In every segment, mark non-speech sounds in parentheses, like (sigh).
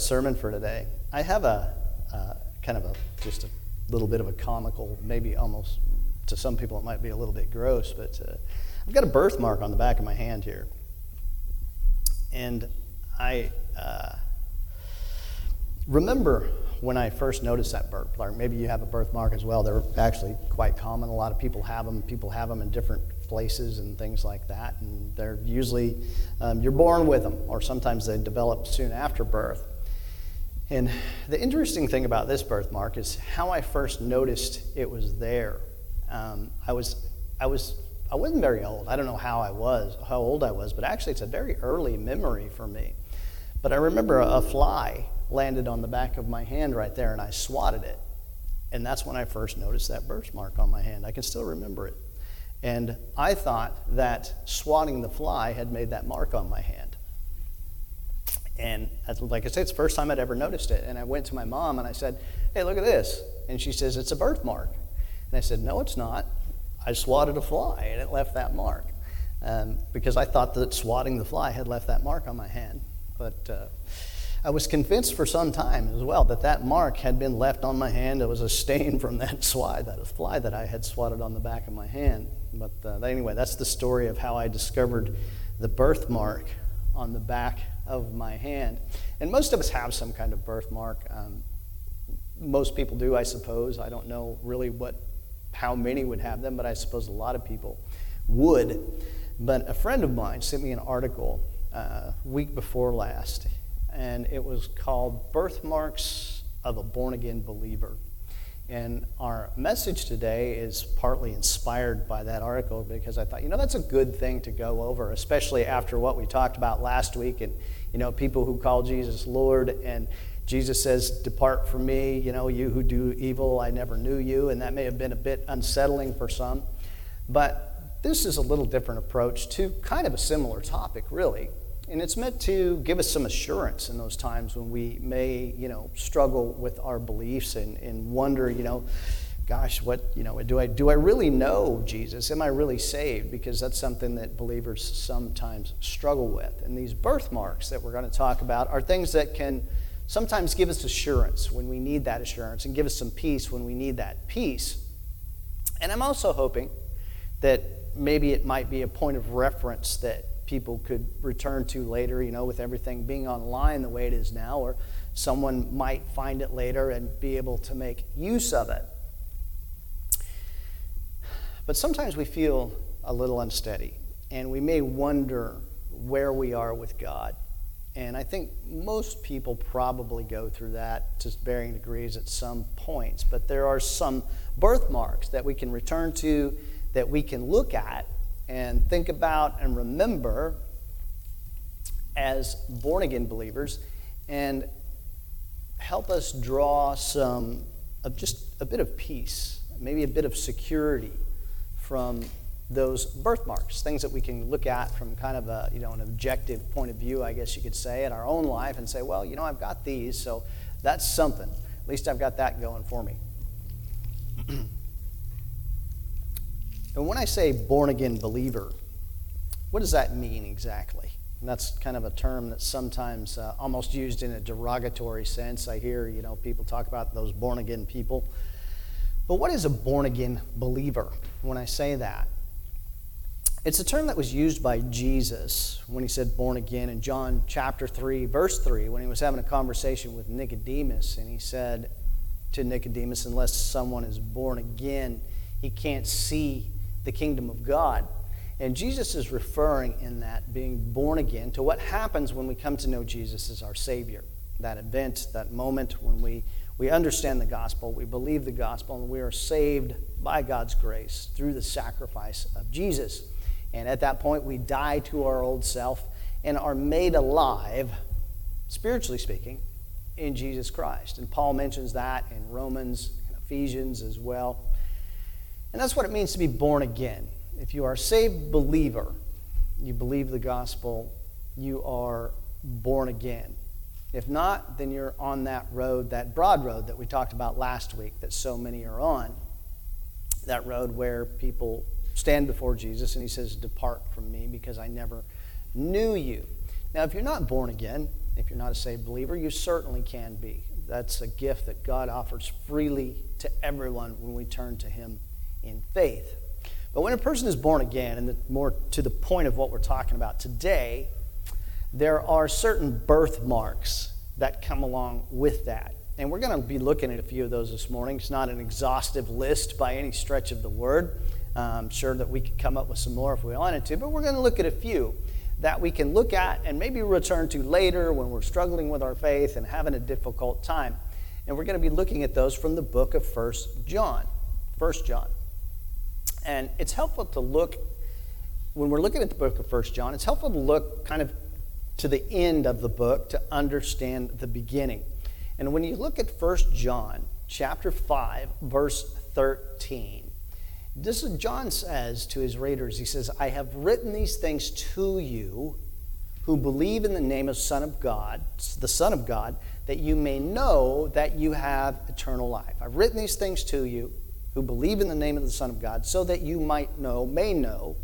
sermon for today, I have a uh, kind of a just a little bit of a comical, maybe almost to some people it might be a little bit gross, but uh, I've got a birthmark on the back of my hand here, and I uh, remember when I first noticed that birthmark. Maybe you have a birthmark as well. They're actually quite common. A lot of people have them. People have them in different places and things like that. And they're usually, um, you're born with them, or sometimes they develop soon after birth. And the interesting thing about this birthmark is how I first noticed it was there. Um, I was, I was, I wasn't very old. I don't know how I was, how old I was, but actually it's a very early memory for me. But I remember a, fly landed on the back of my hand right there, and I swatted it. And that's when I first noticed that birthmark on my hand. I can still remember it. And I thought that swatting the fly had made that mark on my hand. And like I said, it's the first time I'd ever noticed it. And I went to my mom and I said, Hey, look at this. And she says, It's a birthmark. And I said, No, it's not. I swatted a fly and it left that mark. Um, because I thought that swatting the fly had left that mark on my hand. But uh, I was convinced for some time as well that that mark had been left on my hand. It was a stain from that (laughs) swat, that fly that I had swatted on the back of my hand. But uh, anyway, that's the story of how I discovered the birthmark on the back of my hand. And most of us have some kind of birthmark. Um, most people do, I suppose. I don't know really what, how many would have them, but I suppose a lot of people would. But a friend of mine sent me an article uh, week before last, and it was called "Birthmarks of a Born Again Believer." And our message today is partly inspired by that article because I thought, you know, that's a good thing to go over, especially after what we talked about last week and, you know, people who call Jesus Lord and Jesus says, Depart from me, you know, you who do evil, I never knew you. And that may have been a bit unsettling for some. But this is a little different approach to kind of a similar topic, really. And it's meant to give us some assurance in those times when we may, you know, struggle with our beliefs and, and wonder, you know, gosh, what, you know, do I, do I really know Jesus? Am I really saved? Because that's something that believers sometimes struggle with. And these birthmarks that we're going to talk about are things that can sometimes give us assurance when we need that assurance and give us some peace when we need that peace. And I'm also hoping that maybe it might be a point of reference that people could return to later, you know, with everything being online the way it is now, or someone might find it later and be able to make use of it. But sometimes we feel a little unsteady, and we may wonder where we are with God. And I think most people probably go through that to varying degrees at some points. But there are some birthmarks that we can return to, that we can look at and think about and remember as born again believers and help us draw some of just a bit of peace, maybe a bit of security from those birthmarks, things that we can look at from kind of a, you know, an objective point of view, I guess you could say, in our own life and say, well, you know, I've got these, so that's something. At least I've got that going for me. (clears throat) And when I say born again believer, what does that mean exactly? And that's kind of a term that's sometimes uh, almost used in a derogatory sense. I hear, you know, people talk about those born again people. But what is a born again believer when I say that? It's a term that was used by Jesus when he said born again in John chapter 3, verse 3, when he was having a conversation with Nicodemus. And he said to Nicodemus, Unless someone is born again, he can't see the kingdom of God. And Jesus is referring in that being born again to what happens when we come to know Jesus as our Savior. That event, that moment when we, we understand the gospel, we believe the gospel, and we are saved by God's grace through the sacrifice of Jesus. And at that point, we die to our old self and are made alive, spiritually speaking, in Jesus Christ. And Paul mentions that in Romans and Ephesians as well. And that's what it means to be born again. If you are a saved believer, you believe the gospel, you are born again. If not, then you're on that road, that broad road that we talked about last week that so many are on. That road where people stand before Jesus and he says, Depart from me because I never knew you. Now, if you're not born again, if you're not a saved believer, you certainly can be. That's a gift that God offers freely to everyone when we turn to Him in faith. But when a person is born again, and more to the point of what we're talking about today, there are certain birthmarks that come along with that. And we're going to be looking at a few of those this morning. It's not an exhaustive list by any stretch of the word. I'm sure that we could come up with some more if we wanted to, but we're going to look at a few that we can look at and maybe return to later when we're struggling with our faith and having a difficult time. And we're going to be looking at those from the book of First John. First John. And it's helpful to look, when we're looking at the book of First John, it's helpful to look kind of to the end of the book to understand the beginning. And when you look at First John chapter 5, verse 13, this is John says to his readers, he says, I have written these things to you who believe in the name of Son of God, the Son of God, that you may know that you have eternal life. I've written these things to you who believe in the name of the Son of God, so that you might know, may know,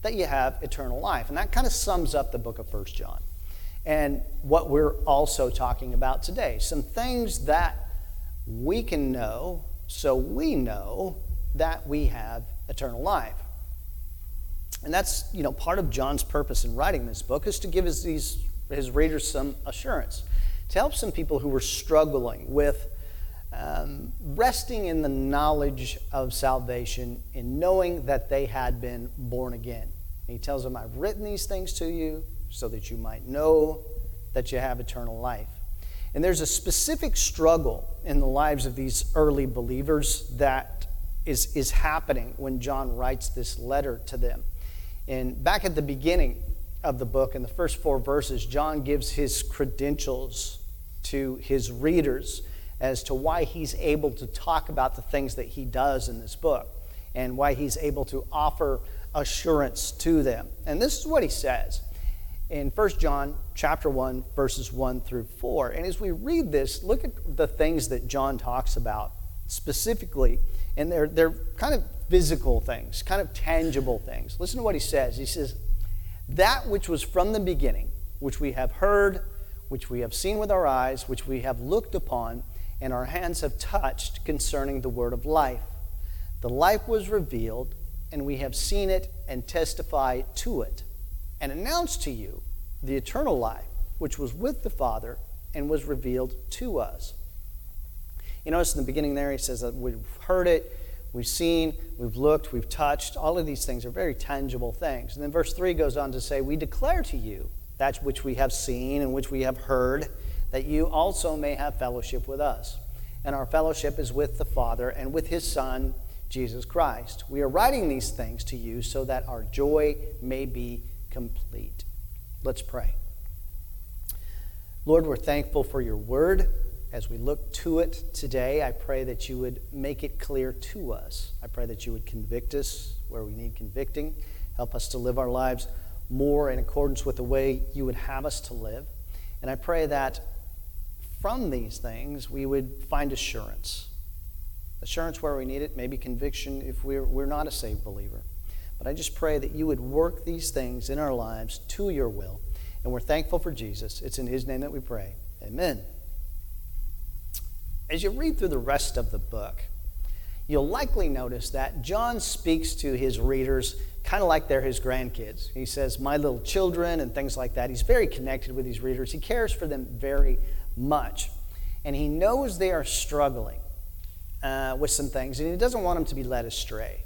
that you have eternal life. And that kind of sums up the book of First John. And what we're also talking about today. Some things that we can know so we know that we have eternal life. And that's, you know, part of John's purpose in writing this book is to give his, these, his readers some assurance, to help some people who were struggling with um, resting in the knowledge of salvation, in knowing that they had been born again. And he tells them, I've written these things to you so that you might know that you have eternal life. And there's a specific struggle in the lives of these early believers that is, is happening when John writes this letter to them. And back at the beginning of the book, in the first four verses, John gives his credentials to his readers as to why he's able to talk about the things that he does in this book and why he's able to offer assurance to them. And this is what he says in 1 John chapter 1 verses 1 through 4. And as we read this, look at the things that John talks about specifically, and they're they're kind of physical things, kind of tangible things. Listen to what he says. He says, "That which was from the beginning, which we have heard, which we have seen with our eyes, which we have looked upon, and our hands have touched concerning the word of life. The life was revealed, and we have seen it and testify to it, and announce to you the eternal life, which was with the Father and was revealed to us. You notice in the beginning there, he says that we've heard it, we've seen, we've looked, we've touched. All of these things are very tangible things. And then verse 3 goes on to say, We declare to you that which we have seen and which we have heard that you also may have fellowship with us. And our fellowship is with the Father and with his Son, Jesus Christ. We are writing these things to you so that our joy may be complete. Let's pray. Lord, we're thankful for your word. As we look to it today, I pray that you would make it clear to us. I pray that you would convict us where we need convicting. Help us to live our lives more in accordance with the way you would have us to live. And I pray that from these things, we would find assurance. Assurance where we need it, maybe conviction if we're, we're not a saved believer. But I just pray that you would work these things in our lives to your will. And we're thankful for Jesus. It's in his name that we pray. Amen. As you read through the rest of the book, you'll likely notice that John speaks to his readers kind of like they're his grandkids. He says, My little children, and things like that. He's very connected with these readers. He cares for them very much. And he knows they are struggling uh, with some things, and he doesn't want them to be led astray.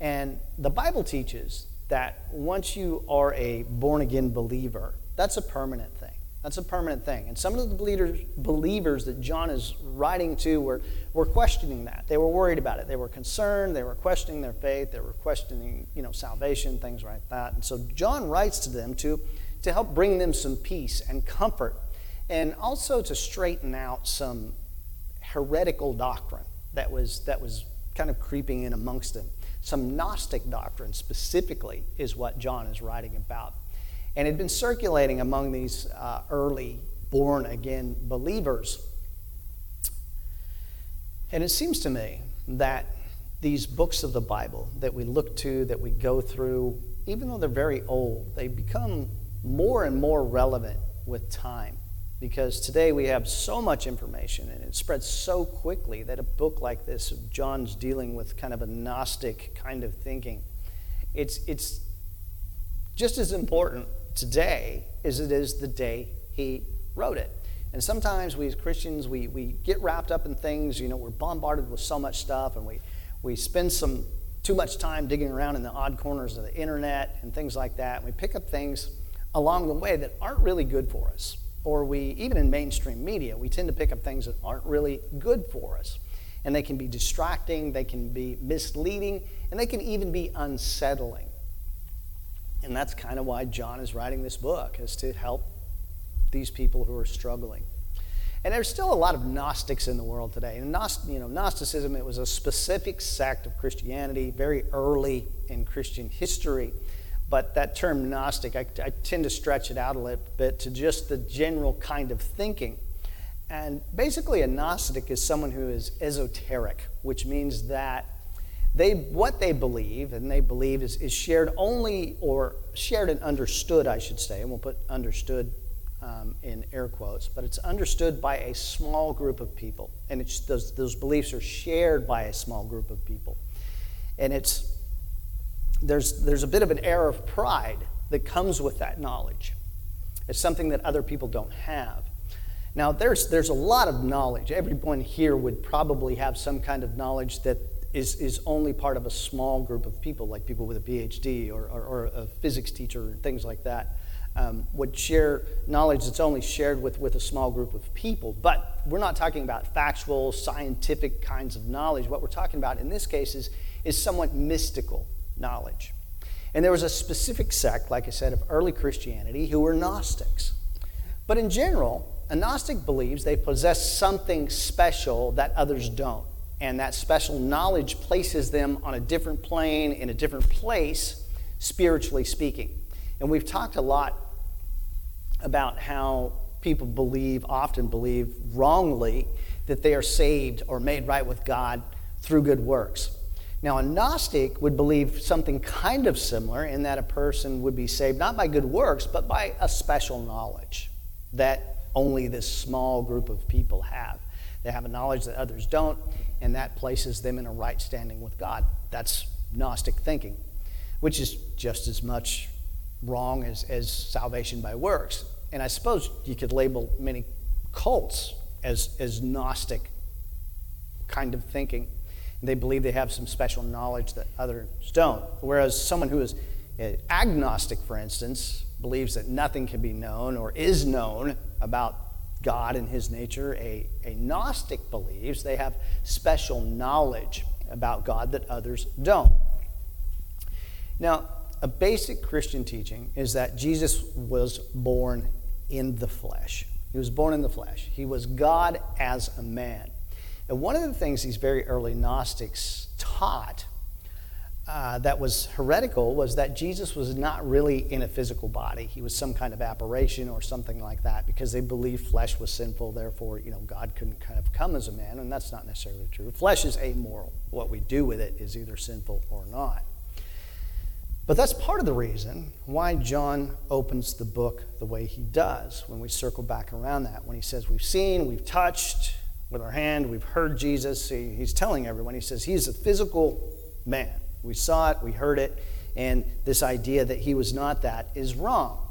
And the Bible teaches that once you are a born again believer, that's a permanent thing. That's a permanent thing. And some of the believers, believers that John is writing to were, were questioning that. They were worried about it. They were concerned. They were questioning their faith. They were questioning, you know, salvation, things like that. And so John writes to them to, to help bring them some peace and comfort and also to straighten out some heretical doctrine that was, that was kind of creeping in amongst them. Some Gnostic doctrine, specifically, is what John is writing about. And it had been circulating among these uh, early born again believers. And it seems to me that these books of the Bible that we look to, that we go through, even though they're very old, they become more and more relevant with time. Because today we have so much information and it spreads so quickly that a book like this, John's dealing with kind of a Gnostic kind of thinking, it's, it's just as important today as it is the day he wrote it. And sometimes we as Christians, we, we get wrapped up in things, you know, we're bombarded with so much stuff and we, we spend some too much time digging around in the odd corners of the internet and things like that. And we pick up things along the way that aren't really good for us. Or we, even in mainstream media, we tend to pick up things that aren't really good for us. And they can be distracting, they can be misleading, and they can even be unsettling. And that's kind of why John is writing this book, is to help these people who are struggling. And there's still a lot of Gnostics in the world today. And Gnost, you know, Gnosticism, it was a specific sect of Christianity, very early in Christian history. But that term Gnostic, I, I tend to stretch it out a little bit to just the general kind of thinking. And basically, a Gnostic is someone who is esoteric, which means that they, what they believe, and they believe is, is shared only, or shared and understood, I should say, and we'll put understood um, in air quotes, but it's understood by a small group of people. And it's, those, those beliefs are shared by a small group of people. And it's, there's, there's a bit of an air of pride that comes with that knowledge. It's something that other people don't have. Now, there's, there's a lot of knowledge. Everyone here would probably have some kind of knowledge that is, is only part of a small group of people, like people with a PhD or, or, or a physics teacher and things like that um, would share knowledge that's only shared with, with a small group of people. But we're not talking about factual, scientific kinds of knowledge. What we're talking about in this case is, is somewhat mystical knowledge. And there was a specific sect, like I said, of early Christianity who were Gnostics. But in general, a Gnostic believes they possess something special that others don't. And that special knowledge places them on a different plane, in a different place, spiritually speaking. And we've talked a lot about how people believe, often believe wrongly, that they are saved or made right with God through good works. Now, a Gnostic would believe something kind of similar in that a person would be saved not by good works, but by a special knowledge that only this small group of people have. They have a knowledge that others don't, and that places them in a right standing with God. That's Gnostic thinking, which is just as much wrong as, as salvation by works. And I suppose you could label many cults as, as Gnostic kind of thinking. They believe they have some special knowledge that others don't. Whereas someone who is eh, agnostic, for instance, believes that nothing can be known or is known about God and his nature. A, a Gnostic believes they have special knowledge about God that others don't. Now, a basic Christian teaching is that Jesus was born in the flesh. He was born in the flesh. He was God as a man. And one of the things these very early Gnostics taught uh, that was heretical was that Jesus was not really in a physical body. He was some kind of apparition or something like that because they believed flesh was sinful, therefore, you know, God couldn't kind of come as a man, and that's not necessarily true. Flesh is amoral. What we do with it is either sinful or not. But that's part of the reason why John opens the book the way he does when we circle back around that. When he says, We've seen, we've touched with our hand, we've heard Jesus. he's telling everyone, he says, He's a physical man. We saw it, we heard it, and this idea that he was not that is wrong.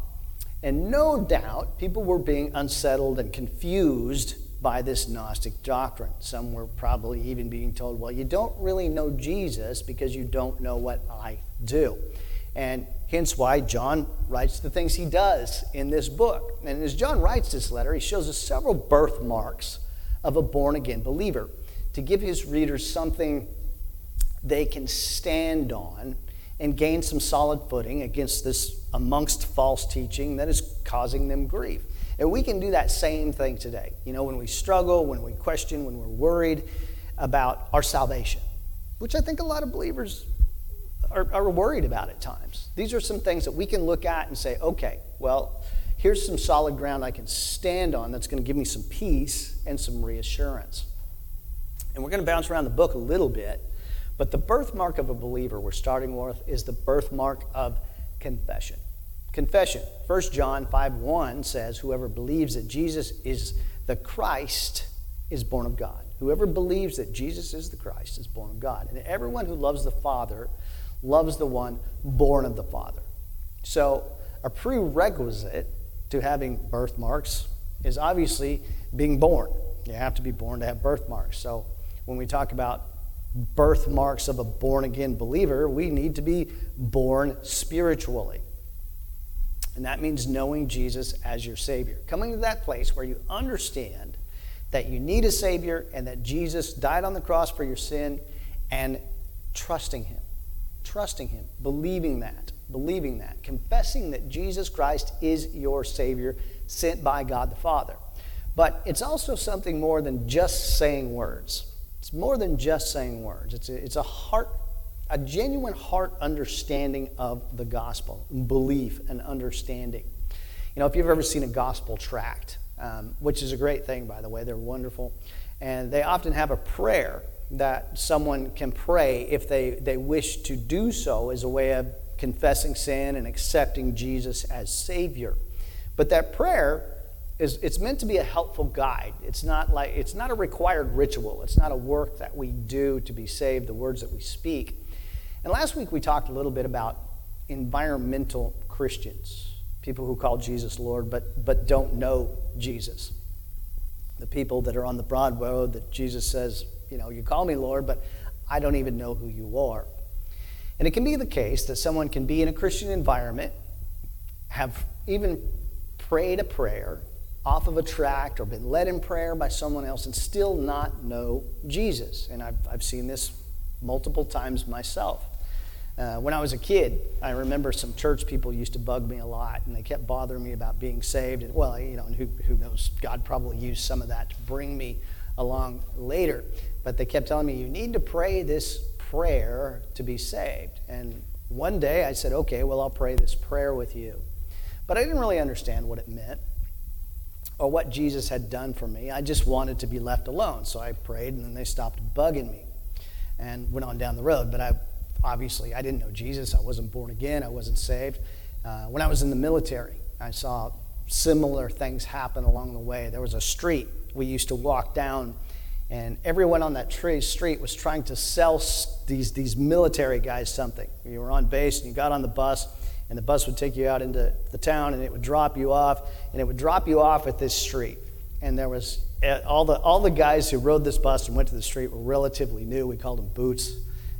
And no doubt people were being unsettled and confused by this Gnostic doctrine. Some were probably even being told, well, you don't really know Jesus because you don't know what I do. And hence why John writes the things he does in this book. And as John writes this letter, he shows us several birthmarks of a born again believer to give his readers something they can stand on and gain some solid footing against this amongst false teaching that is causing them grief. And we can do that same thing today. You know, when we struggle, when we question, when we're worried about our salvation, which I think a lot of believers are, are worried about at times. These are some things that we can look at and say, okay, well, here's some solid ground I can stand on that's going to give me some peace and some reassurance. And we're going to bounce around the book a little bit, but the birthmark of a believer we're starting with is the birthmark of confession. Confession. 1 John 5 1 says, Whoever believes that Jesus is the Christ is born of God. Whoever believes that Jesus is the Christ is born of God. And everyone who loves the Father loves the one born of the Father. So, a prerequisite to having birthmarks is obviously being born. You have to be born to have birthmarks. So, when we talk about birthmarks of a born again believer, we need to be born spiritually. And that means knowing Jesus as your Savior. Coming to that place where you understand that you need a Savior and that Jesus died on the cross for your sin and trusting Him. Trusting Him. Believing that. Believing that. Confessing that Jesus Christ is your Savior sent by God the Father. But it's also something more than just saying words. It's more than just saying words. It's a, it's a heart a genuine heart understanding of the gospel, belief and understanding. You know, if you've ever seen a gospel tract, um, which is a great thing, by the way, they're wonderful, and they often have a prayer that someone can pray if they, they wish to do so as a way of confessing sin and accepting Jesus as Savior. But that prayer is it's meant to be a helpful guide. It's not like it's not a required ritual. It's not a work that we do to be saved, the words that we speak. And last week we talked a little bit about environmental Christians, people who call Jesus Lord but, but don't know Jesus. The people that are on the broad road oh, that Jesus says, you know, you call me Lord, but I don't even know who you are. And it can be the case that someone can be in a Christian environment, have even prayed a prayer off of a tract or been led in prayer by someone else and still not know Jesus. And I've, I've seen this multiple times myself. Uh, when I was a kid, I remember some church people used to bug me a lot, and they kept bothering me about being saved. And well, you know, who, who knows? God probably used some of that to bring me along later. But they kept telling me, you need to pray this prayer to be saved. And one day I said, okay, well, I'll pray this prayer with you. But I didn't really understand what it meant or what Jesus had done for me. I just wanted to be left alone. So I prayed, and then they stopped bugging me and went on down the road. But I obviously, I didn't know Jesus. I wasn't born again. I wasn't saved. Uh, when I was in the military, I saw similar things happen along the way. There was a street we used to walk down, and everyone on that tree, street was trying to sell these, these military guys something. You were on base and you got on the bus, and the bus would take you out into the town, and it would drop you off, and it would drop you off at this street. And there was eh, all the, all the guys who rode this bus and went to the street were relatively new. We called them boots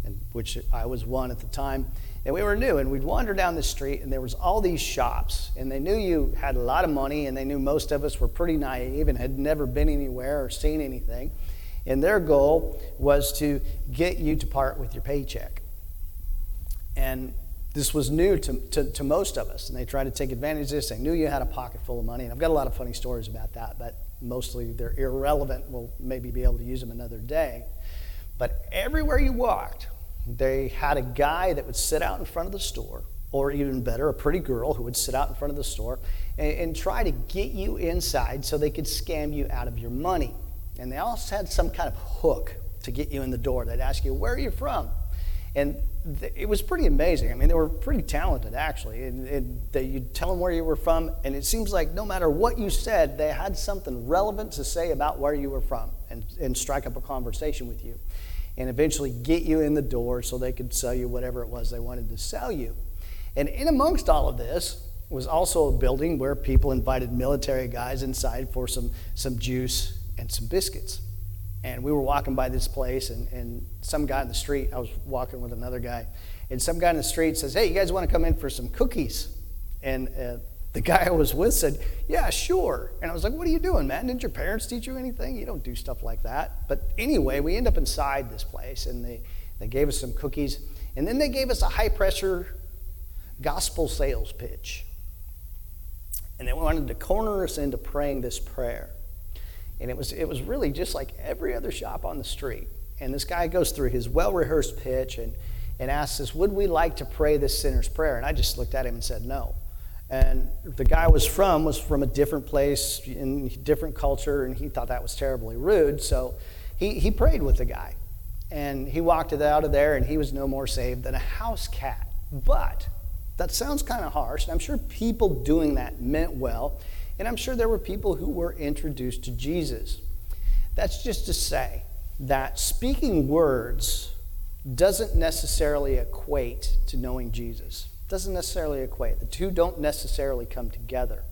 and which I was one at the time. And we were new, and we'd wander down the street, and there was all these shops, and they knew you had a lot of money, and they knew most of us were pretty naive and had never been anywhere or seen anything. And their goal was to get you to part with your paycheck. And this was new to, to, to, most of us, and they tried to take advantage of this. They knew you had a pocket full of money, and I've got a lot of funny stories about that, but mostly they're irrelevant. We'll maybe be able to use them another day. But everywhere you walked, they had a guy that would sit out in front of the store, or even better, a pretty girl who would sit out in front of the store and, and try to get you inside so they could scam you out of your money. And they also had some kind of hook to get you in the door. They'd ask you, Where are you from? And th- it was pretty amazing. I mean, they were pretty talented, actually. And, and they, you'd tell them where you were from, and it seems like no matter what you said, they had something relevant to say about where you were from and, and strike up a conversation with you and eventually get you in the door so they could sell you whatever it was they wanted to sell you. And in amongst all of this was also a building where people invited military guys inside for some, some juice and some biscuits. And we were walking by this place, and, and some guy in the street, I was walking with another guy, and some guy in the street says, Hey, you guys want to come in for some cookies? And uh, the (laughs) guy I was with said, Yeah, sure. And I was like, What are you doing, man? Didn't your parents teach you anything? You don't do stuff like that. But anyway, we end up inside this place and they, they gave us some cookies. And then they gave us a high pressure gospel sales pitch. And they wanted to corner us into praying this prayer. And it was, it was really just like every other shop on the street. And this guy goes through his well rehearsed pitch and, and asks us, Would we like to pray this sinner's prayer? And I just looked at him and said, No. And the guy was from was from a different place in different culture, and he thought that was terribly rude. So he, he prayed with the guy. And he walked out of there, and he was no more saved than a house cat. But That sounds kind of harsh, and I'm sure people doing that meant well, and I'm sure there were people who were introduced to Jesus. That's just to say that speaking words doesn't necessarily equate to knowing Jesus. Doesn't necessarily equate. The two don't necessarily come together.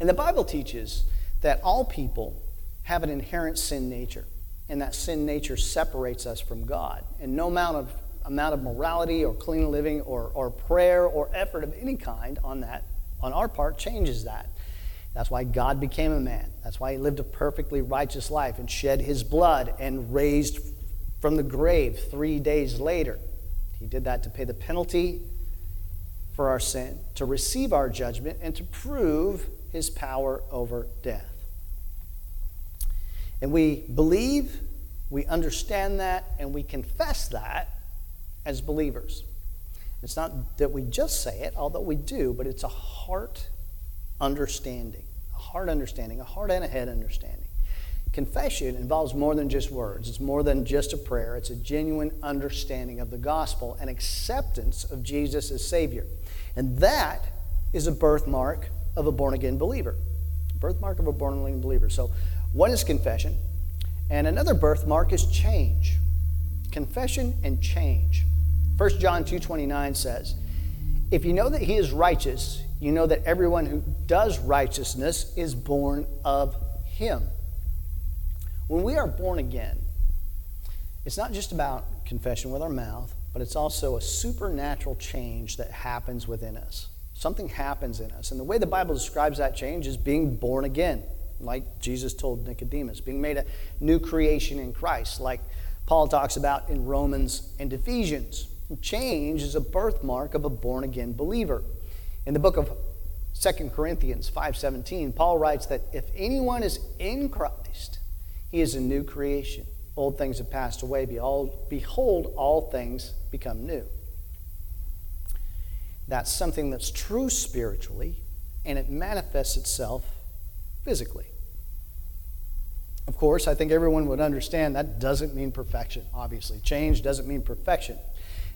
And the Bible teaches that all people have an inherent sin nature, and that sin nature separates us from God. And no amount of amount of morality or clean living or, or prayer or effort of any kind on that, on our part, changes that. That's why God became a man. That's why he lived a perfectly righteous life and shed his blood and raised from the grave three days later. He did that to pay the penalty for our sin, to receive our judgment, and to prove his power over death. And we believe, we understand that, and we confess that as believers. It's not that we just say it, although we do, but it's a heart understanding, a heart understanding, a heart and a head understanding. Confession involves more than just words. It's more than just a prayer. It's a genuine understanding of the gospel and acceptance of Jesus as Savior. And that is a birthmark of a born again believer. Birthmark of a born again believer. So, one is confession, and another birthmark is change. Confession and change. 1 John 2:29 says, "If you know that he is righteous, you know that everyone who does righteousness is born of him." When we are born again, it's not just about confession with our mouth, but it's also a supernatural change that happens within us. Something happens in us. And the way the Bible describes that change is being born again, like Jesus told Nicodemus, being made a new creation in Christ, like Paul talks about in Romans and Ephesians. Change is a birthmark of a born again believer. In the book of 2 Corinthians 5:17, Paul writes that if anyone is in Christ, he is a new creation. Old things have passed away. Behold, all things become new. That's something that's true spiritually, and it manifests itself physically. Of course, I think everyone would understand that doesn't mean perfection, obviously. Change doesn't mean perfection.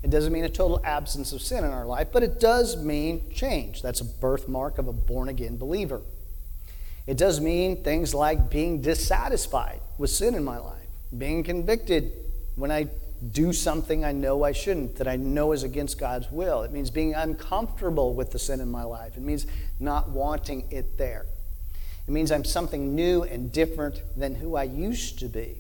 It doesn't mean a total absence of sin in our life, but it does mean change. That's a birthmark of a born again believer. It does mean things like being dissatisfied with sin in my life, being convicted when I do something I know I shouldn't, that I know is against God's will. It means being uncomfortable with the sin in my life. It means not wanting it there. It means I'm something new and different than who I used to be.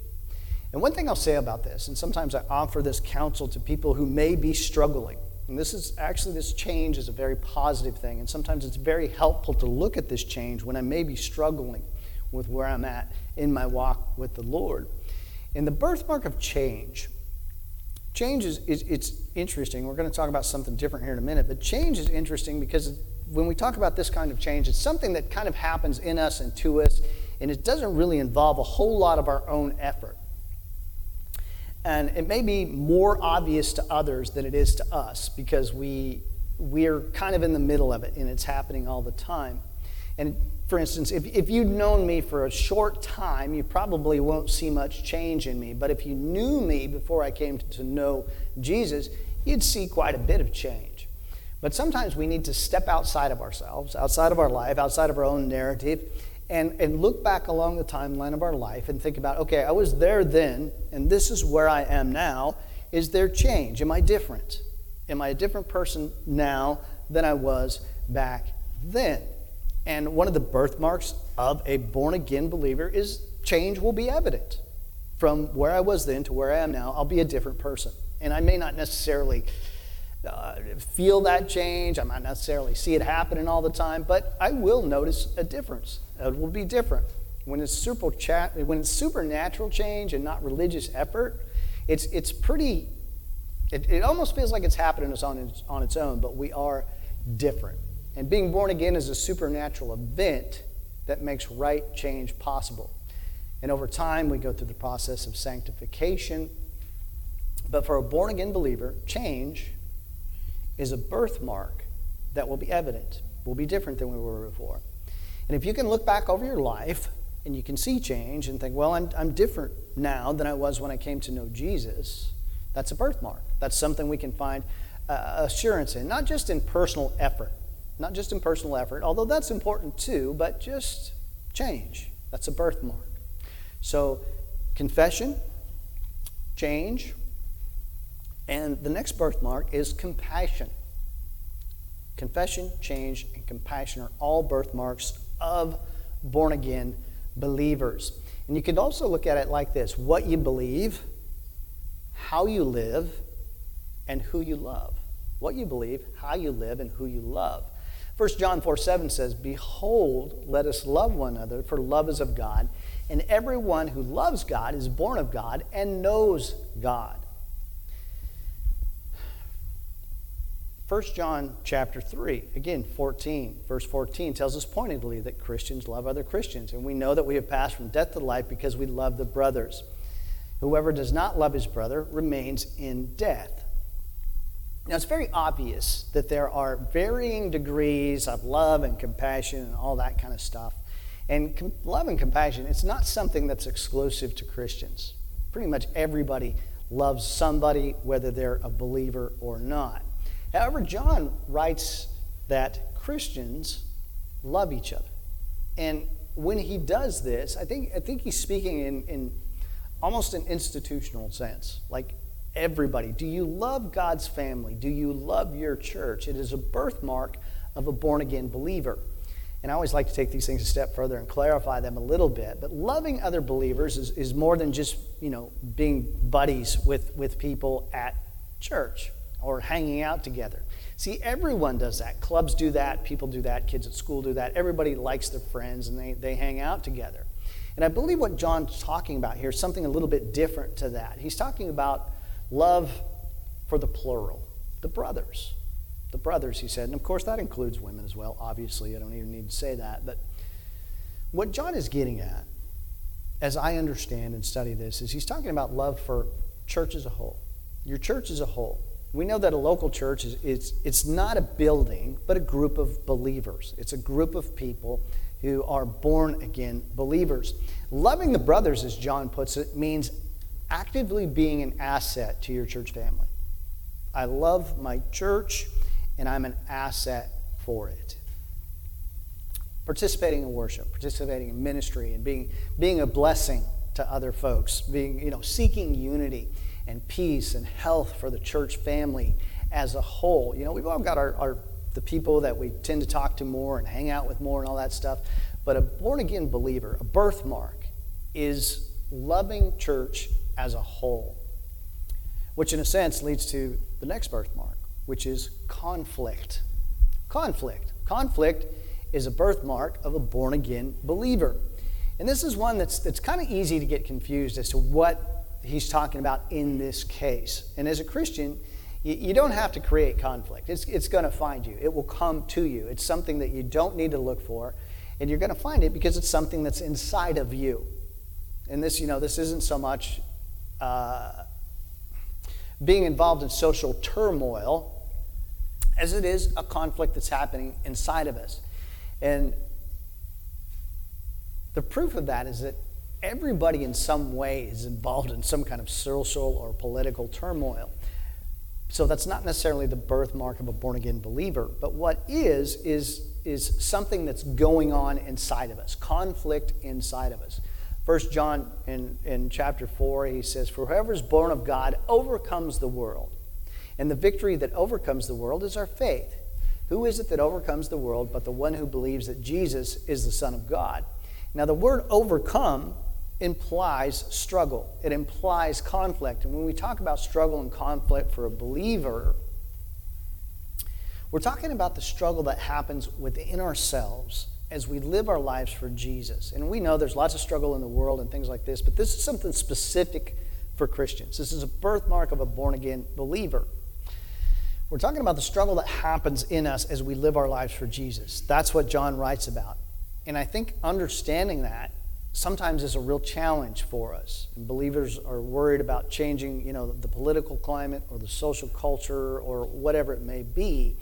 And one thing I'll say about this, and sometimes I offer this counsel to people who may be struggling and this is actually, this change is a very positive thing. And sometimes it's very helpful to look at this change when I may be struggling with where I'm at in my walk with the Lord. And the birthmark of change, change is, is it's interesting. We're going to talk about something different here in a minute, but change is interesting because when we talk about this kind of change, it's something that kind of happens in us and to us, and it doesn't really involve a whole lot of our own effort. And it may be more obvious to others than it is to us because we, we're kind of in the middle of it and it's happening all the time. And for instance, if, if you'd known me for a short time, you probably won't see much change in me. But if you knew me before I came to know Jesus, you'd see quite a bit of change. But sometimes we need to step outside of ourselves, outside of our life, outside of our own narrative, and, and look back along the timeline of our life and think about okay, I was there then, and this is where I am now. Is there change? Am I different? Am I a different person now than I was back then? And one of the birthmarks of a born again believer is change will be evident. From where I was then to where I am now, I'll be a different person. And I may not necessarily uh, feel that change. I might not necessarily see it happening all the time, but I will notice a difference. It will be different. When it's, super chat, when it's supernatural change and not religious effort, it's, it's pretty, it, it almost feels like it's happening on on its own, but we are different. And being born again is a supernatural event that makes right change possible. And over time, we go through the process of sanctification. But for a born again believer, change is a birthmark that will be evident, will be different than we were before. And if you can look back over your life and you can see change and think, well, I'm, I'm different now than I was when I came to know Jesus, that's a birthmark. That's something we can find uh, assurance in, not just in personal effort, not just in personal effort, although that's important too, but just change. That's a birthmark. So, confession, change, and the next birthmark is compassion. Confession, change, and compassion are all birthmarks of born again believers. And you could also look at it like this what you believe, how you live, and who you love. What you believe, how you live, and who you love. 1 John 4 7 says, Behold, let us love one another, for love is of God, and everyone who loves God is born of God and knows God. 1 John chapter 3, again, 14, verse 14 tells us pointedly that Christians love other Christians, and we know that we have passed from death to life because we love the brothers. Whoever does not love his brother remains in death. Now, it's very obvious that there are varying degrees of love and compassion and all that kind of stuff. And com- love and compassion, it's not something that's exclusive to Christians. Pretty much everybody loves somebody, whether they're a believer or not. However, John writes that Christians love each other. And when he does this, I think, I think he's speaking in, in almost an institutional sense. Like everybody. Do you love God's family? Do you love your church? It is a birthmark of a born again believer. And I always like to take these things a step further and clarify them a little bit. But loving other believers is, is more than just, you know, being buddies with, with people at church or hanging out together. See, everyone does that. Clubs do that, people do that, kids at school do that. Everybody likes their friends and they, they hang out together. And I believe what John's talking about here is something a little bit different to that. He's talking about love for the plural, the brothers. The brothers, he said. And of course, that includes women as well. Obviously, I don't even need to say that. But what John is getting at, as I understand and study this, is he's talking about love for church as a whole, your church as a whole. We know that a local church is it's, it's not a building, but a group of believers. It's a group of people who are born again believers. Loving the brothers, as John puts it, means actively being an asset to your church family. I love my church, and I'm an asset for it. Participating in worship, participating in ministry, and being, being a blessing to other folks, being, you know, seeking unity and peace and health for the church family as a whole. You know, we've all got our, our the people that we tend to talk to more and hang out with more and all that stuff. But a born again believer, a birthmark, is loving church as a whole, which in a sense leads to the next birthmark, which is conflict. Conflict. Conflict is a birthmark of a born again believer. And this is one that's, that's kind of easy to get confused as to what he's talking about in this case. And as a Christian, you, you don't have to create conflict. It's, it's going to find you, it will come to you. It's something that you don't need to look for, and you're going to find it because it's something that's inside of you. And this, you know, this isn't so much uh, being involved in social turmoil as it is a conflict that's happening inside of us. And the proof of that is that everybody in some way is involved in some kind of social or political turmoil. So that's not necessarily the birthmark of a born again believer, but what is, is, is something that's going on inside of us, conflict inside of us. First John in, in chapter 4, he says, For whoever is born of God overcomes the world. And the victory that overcomes the world is our faith. Who is it that overcomes the world but the one who believes that Jesus is the Son of God? Now, the word overcome implies struggle, it implies conflict. And when we talk about struggle and conflict for a believer, we're talking about the struggle that happens within ourselves as we live our lives for Jesus. And we know there's lots of struggle in the world and things like this, but this is something specific for Christians. This is a birthmark of a born again believer. We're talking about the struggle that happens in us as we live our lives for Jesus. That's what John writes about. And I think understanding that sometimes is a real challenge for us. And believers are worried about changing, you know, the political climate or the social culture or whatever it may be.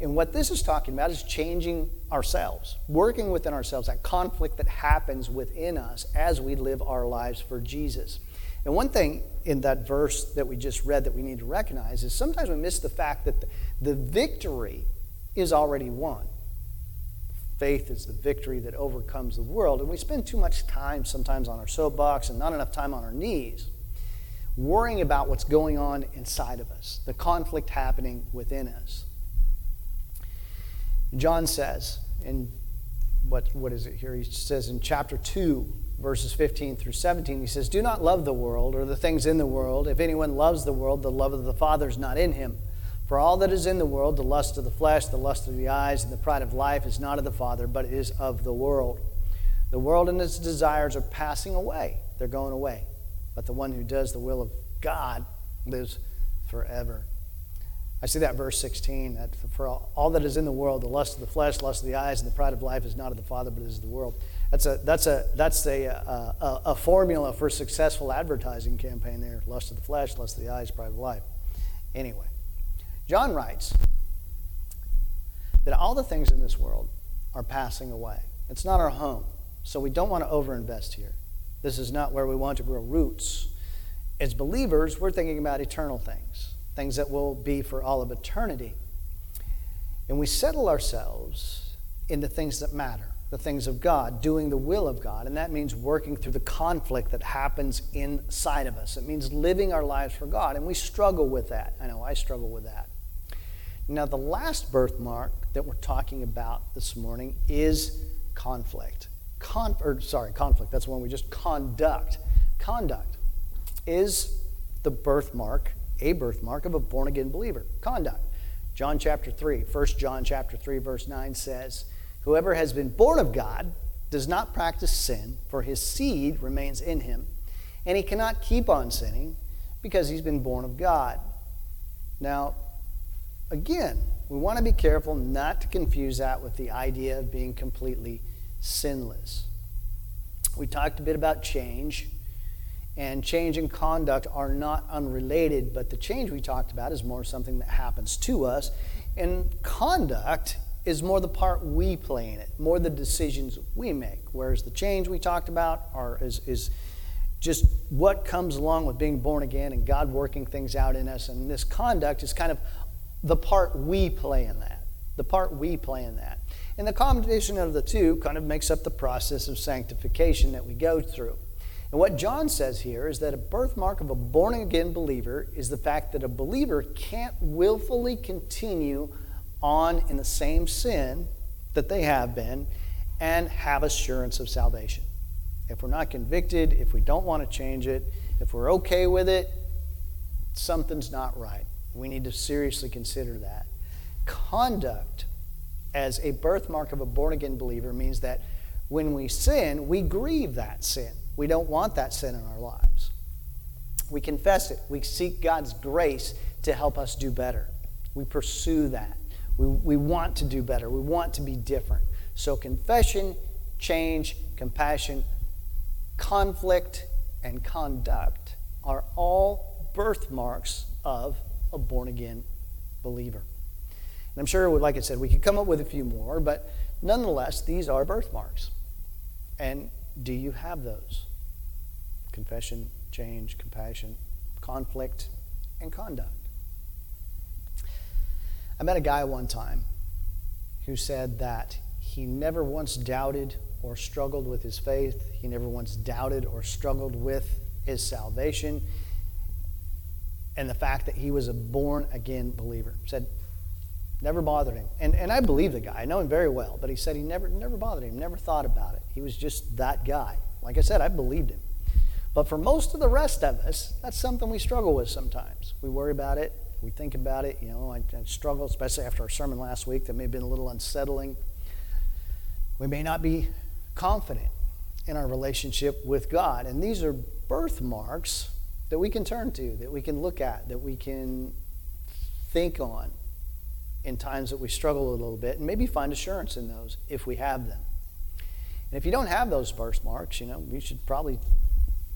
And what this is talking about is changing ourselves, working within ourselves, that conflict that happens within us as we live our lives for Jesus. And one thing in that verse that we just read that we need to recognize is sometimes we miss the fact that the, the victory is already won. Faith is the victory that overcomes the world. And we spend too much time sometimes on our soapbox and not enough time on our knees worrying about what's going on inside of us, the conflict happening within us. John says in what, what is it here? He says in chapter 2, verses 15 through 17, he says, Do not love the world or the things in the world. If anyone loves the world, the love of the Father is not in him. For all that is in the world, the lust of the flesh, the lust of the eyes, and the pride of life is not of the Father, but is of the world. The world and its desires are passing away, they're going away. But the one who does the will of God lives forever. I see that verse 16 that for all that is in the world, the lust of the flesh, lust of the eyes, and the pride of life is not of the Father, but is of the world. That's a, that's a, that's a, a, a formula for a successful advertising campaign there lust of the flesh, lust of the eyes, pride of life. Anyway, John writes that all the things in this world are passing away. It's not our home, so we don't want to overinvest here. This is not where we want to grow roots. As believers, we're thinking about eternal things things that will be for all of eternity. And we settle ourselves in the things that matter, the things of God, doing the will of God. And that means working through the conflict that happens inside of us. It means living our lives for God. And we struggle with that. I know I struggle with that. Now, the last birthmark that we're talking about this morning is conflict. Con- or, sorry, conflict. That's one we just conduct. Conduct is the birthmark a birthmark of a born again believer. Conduct. John chapter 3, 1 John chapter 3 verse 9 says, "Whoever has been born of God does not practice sin, for his seed remains in him, and he cannot keep on sinning because he's been born of God." Now, again, we want to be careful not to confuse that with the idea of being completely sinless. We talked a bit about change and change in conduct are not unrelated, but the change we talked about is more something that happens to us. And conduct is more the part we play in it, more the decisions we make. Whereas the change we talked about are, is, is just what comes along with being born again and God working things out in us. And this conduct is kind of the part we play in that. The part we play in that. And the combination of the two kind of makes up the process of sanctification that we go through. And what John says here is that a birthmark of a born again believer is the fact that a believer can't willfully continue on in the same sin that they have been and have assurance of salvation. If we're not convicted, if we don't want to change it, if we're okay with it, something's not right. We need to seriously consider that. Conduct as a birthmark of a born again believer means that when we sin, we grieve that sin. We don't want that sin in our lives. We confess it. We seek God's grace to help us do better. We pursue that. We, we want to do better. We want to be different. So, confession, change, compassion, conflict, and conduct are all birthmarks of a born again believer. And I'm sure, like I said, we could come up with a few more, but nonetheless, these are birthmarks. And do you have those? Confession, change, compassion, conflict, and conduct. I met a guy one time who said that he never once doubted or struggled with his faith. He never once doubted or struggled with his salvation and the fact that he was a born again believer. Said, never bothered him. And, and I believe the guy. I know him very well, but he said he never, never bothered him, never thought about it. He was just that guy. Like I said, I believed him. But for most of the rest of us, that's something we struggle with sometimes. We worry about it, we think about it. You know, I, I struggle, especially after our sermon last week that may have been a little unsettling. We may not be confident in our relationship with God. And these are birthmarks that we can turn to, that we can look at, that we can think on in times that we struggle a little bit, and maybe find assurance in those if we have them. And if you don't have those birthmarks, you know, you should probably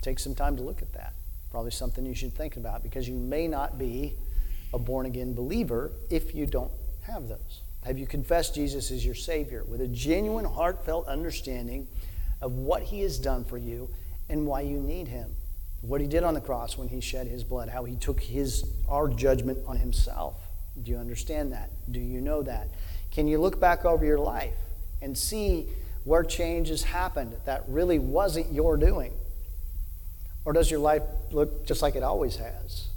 take some time to look at that. Probably something you should think about because you may not be a born again believer if you don't have those. Have you confessed Jesus as your Savior with a genuine, heartfelt understanding of what He has done for you and why you need Him? What he did on the cross when he shed his blood, how he took his our judgment on himself. Do you understand that? Do you know that? Can you look back over your life and see where changes happened that really wasn't your doing? Or does your life look just like it always has?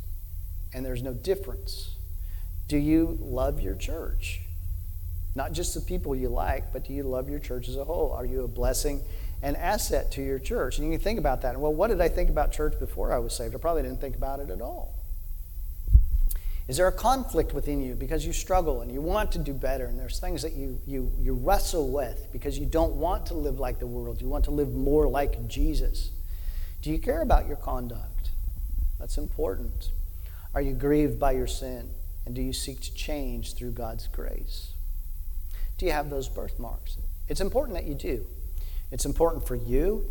And there's no difference. Do you love your church? Not just the people you like, but do you love your church as a whole? Are you a blessing and asset to your church? And you can think about that. Well, what did I think about church before I was saved? I probably didn't think about it at all. Is there a conflict within you because you struggle and you want to do better and there's things that you, you, you wrestle with because you don't want to live like the world? You want to live more like Jesus. Do you care about your conduct? That's important. Are you grieved by your sin? And do you seek to change through God's grace? Do you have those birthmarks? It's important that you do. It's important for you,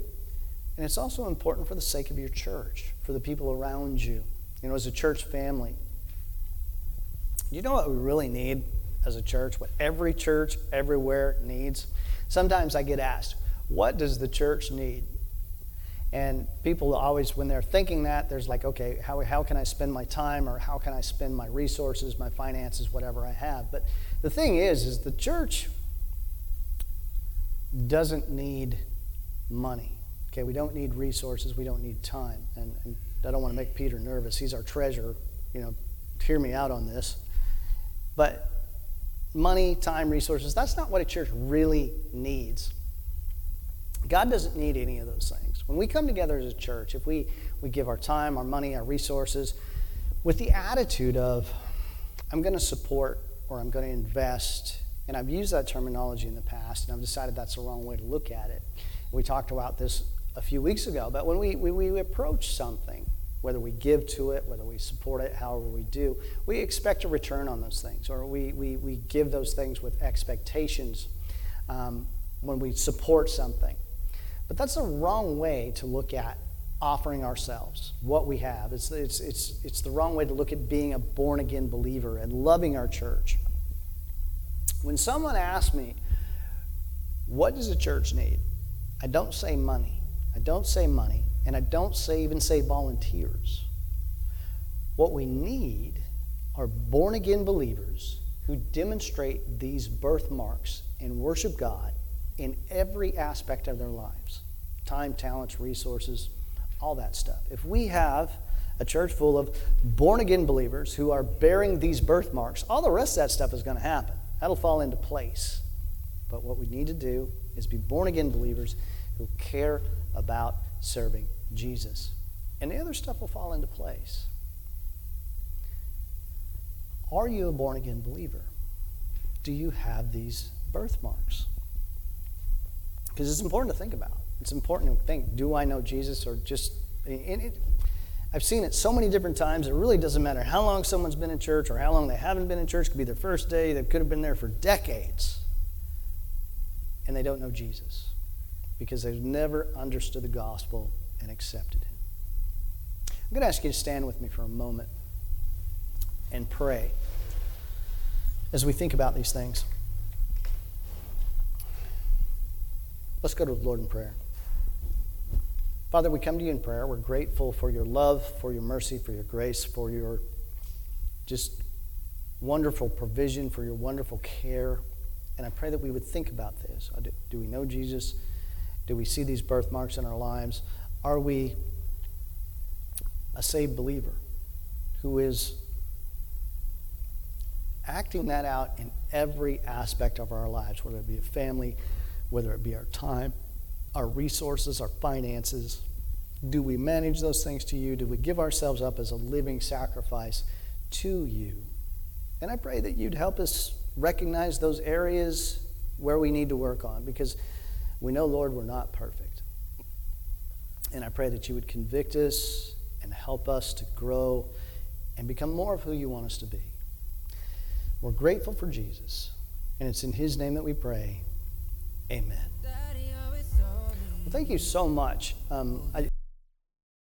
and it's also important for the sake of your church, for the people around you. You know, as a church family, you know what we really need as a church? What every church everywhere needs? Sometimes I get asked, what does the church need? And people always, when they're thinking that, there's like, okay, how, how can I spend my time or how can I spend my resources, my finances, whatever I have? But the thing is, is the church doesn't need money. Okay, we don't need resources, we don't need time. And, and I don't want to make Peter nervous. He's our treasurer. You know, hear me out on this. But money, time, resources, that's not what a church really needs. God doesn't need any of those things. When we come together as a church, if we, we give our time, our money, our resources with the attitude of, I'm going to support or I'm going to invest, and I've used that terminology in the past, and I've decided that's the wrong way to look at it. We talked about this a few weeks ago, but when we, we, approach something, whether we give to it, whether we support it, however we do, we expect a return on those things, or we, we, we give those things with expectations um, when we support something. But that's the wrong way to look at offering ourselves, what we have. It's, it's, it's, it's the wrong way to look at being a born again believer and loving our church. When someone asks me, what does a church need? I don't say money. I don't say money. And I don't say, even say volunteers. What we need are born again believers who demonstrate these birthmarks and worship God in every aspect of their lives time, talents, resources, all that stuff. If we have a church full of born again believers who are bearing these birthmarks, all the rest of that stuff is going to happen. That'll fall into place. But what we need to do is be born again believers who care about serving Jesus. And the other stuff will fall into place. Are you a born again believer? Do you have these birthmarks? Because it's important to think about. It's important to think do I know Jesus or just. It, I've seen it so many different times, it really doesn't matter how long someone's been in church or how long they haven't been in church. It could be their first day, they could have been there for decades, and they don't know Jesus because they've never understood the gospel and accepted him. I'm going to ask you to stand with me for a moment and pray as we think about these things. Let's go to the Lord in prayer. Father, we come to you in prayer. We're grateful for your love, for your mercy, for your grace, for your just wonderful provision, for your wonderful care. And I pray that we would think about this. Uh, do we know Jesus? Do we see these birthmarks in our lives? Are we a saved believer who is acting that out in every aspect of our lives, whether it be a family, whether it be our time, our resources, our finances? Do we manage those things to you? Do we give ourselves up as a living sacrifice to you? And I pray that you'd help us recognize those areas where we need to work on because we know, Lord, we're not perfect. And I pray that you would convict us and help us to grow and become more of who you want us to be. We're grateful for Jesus, and it's in his name that we pray. Amen. Thank you so much. Um, I,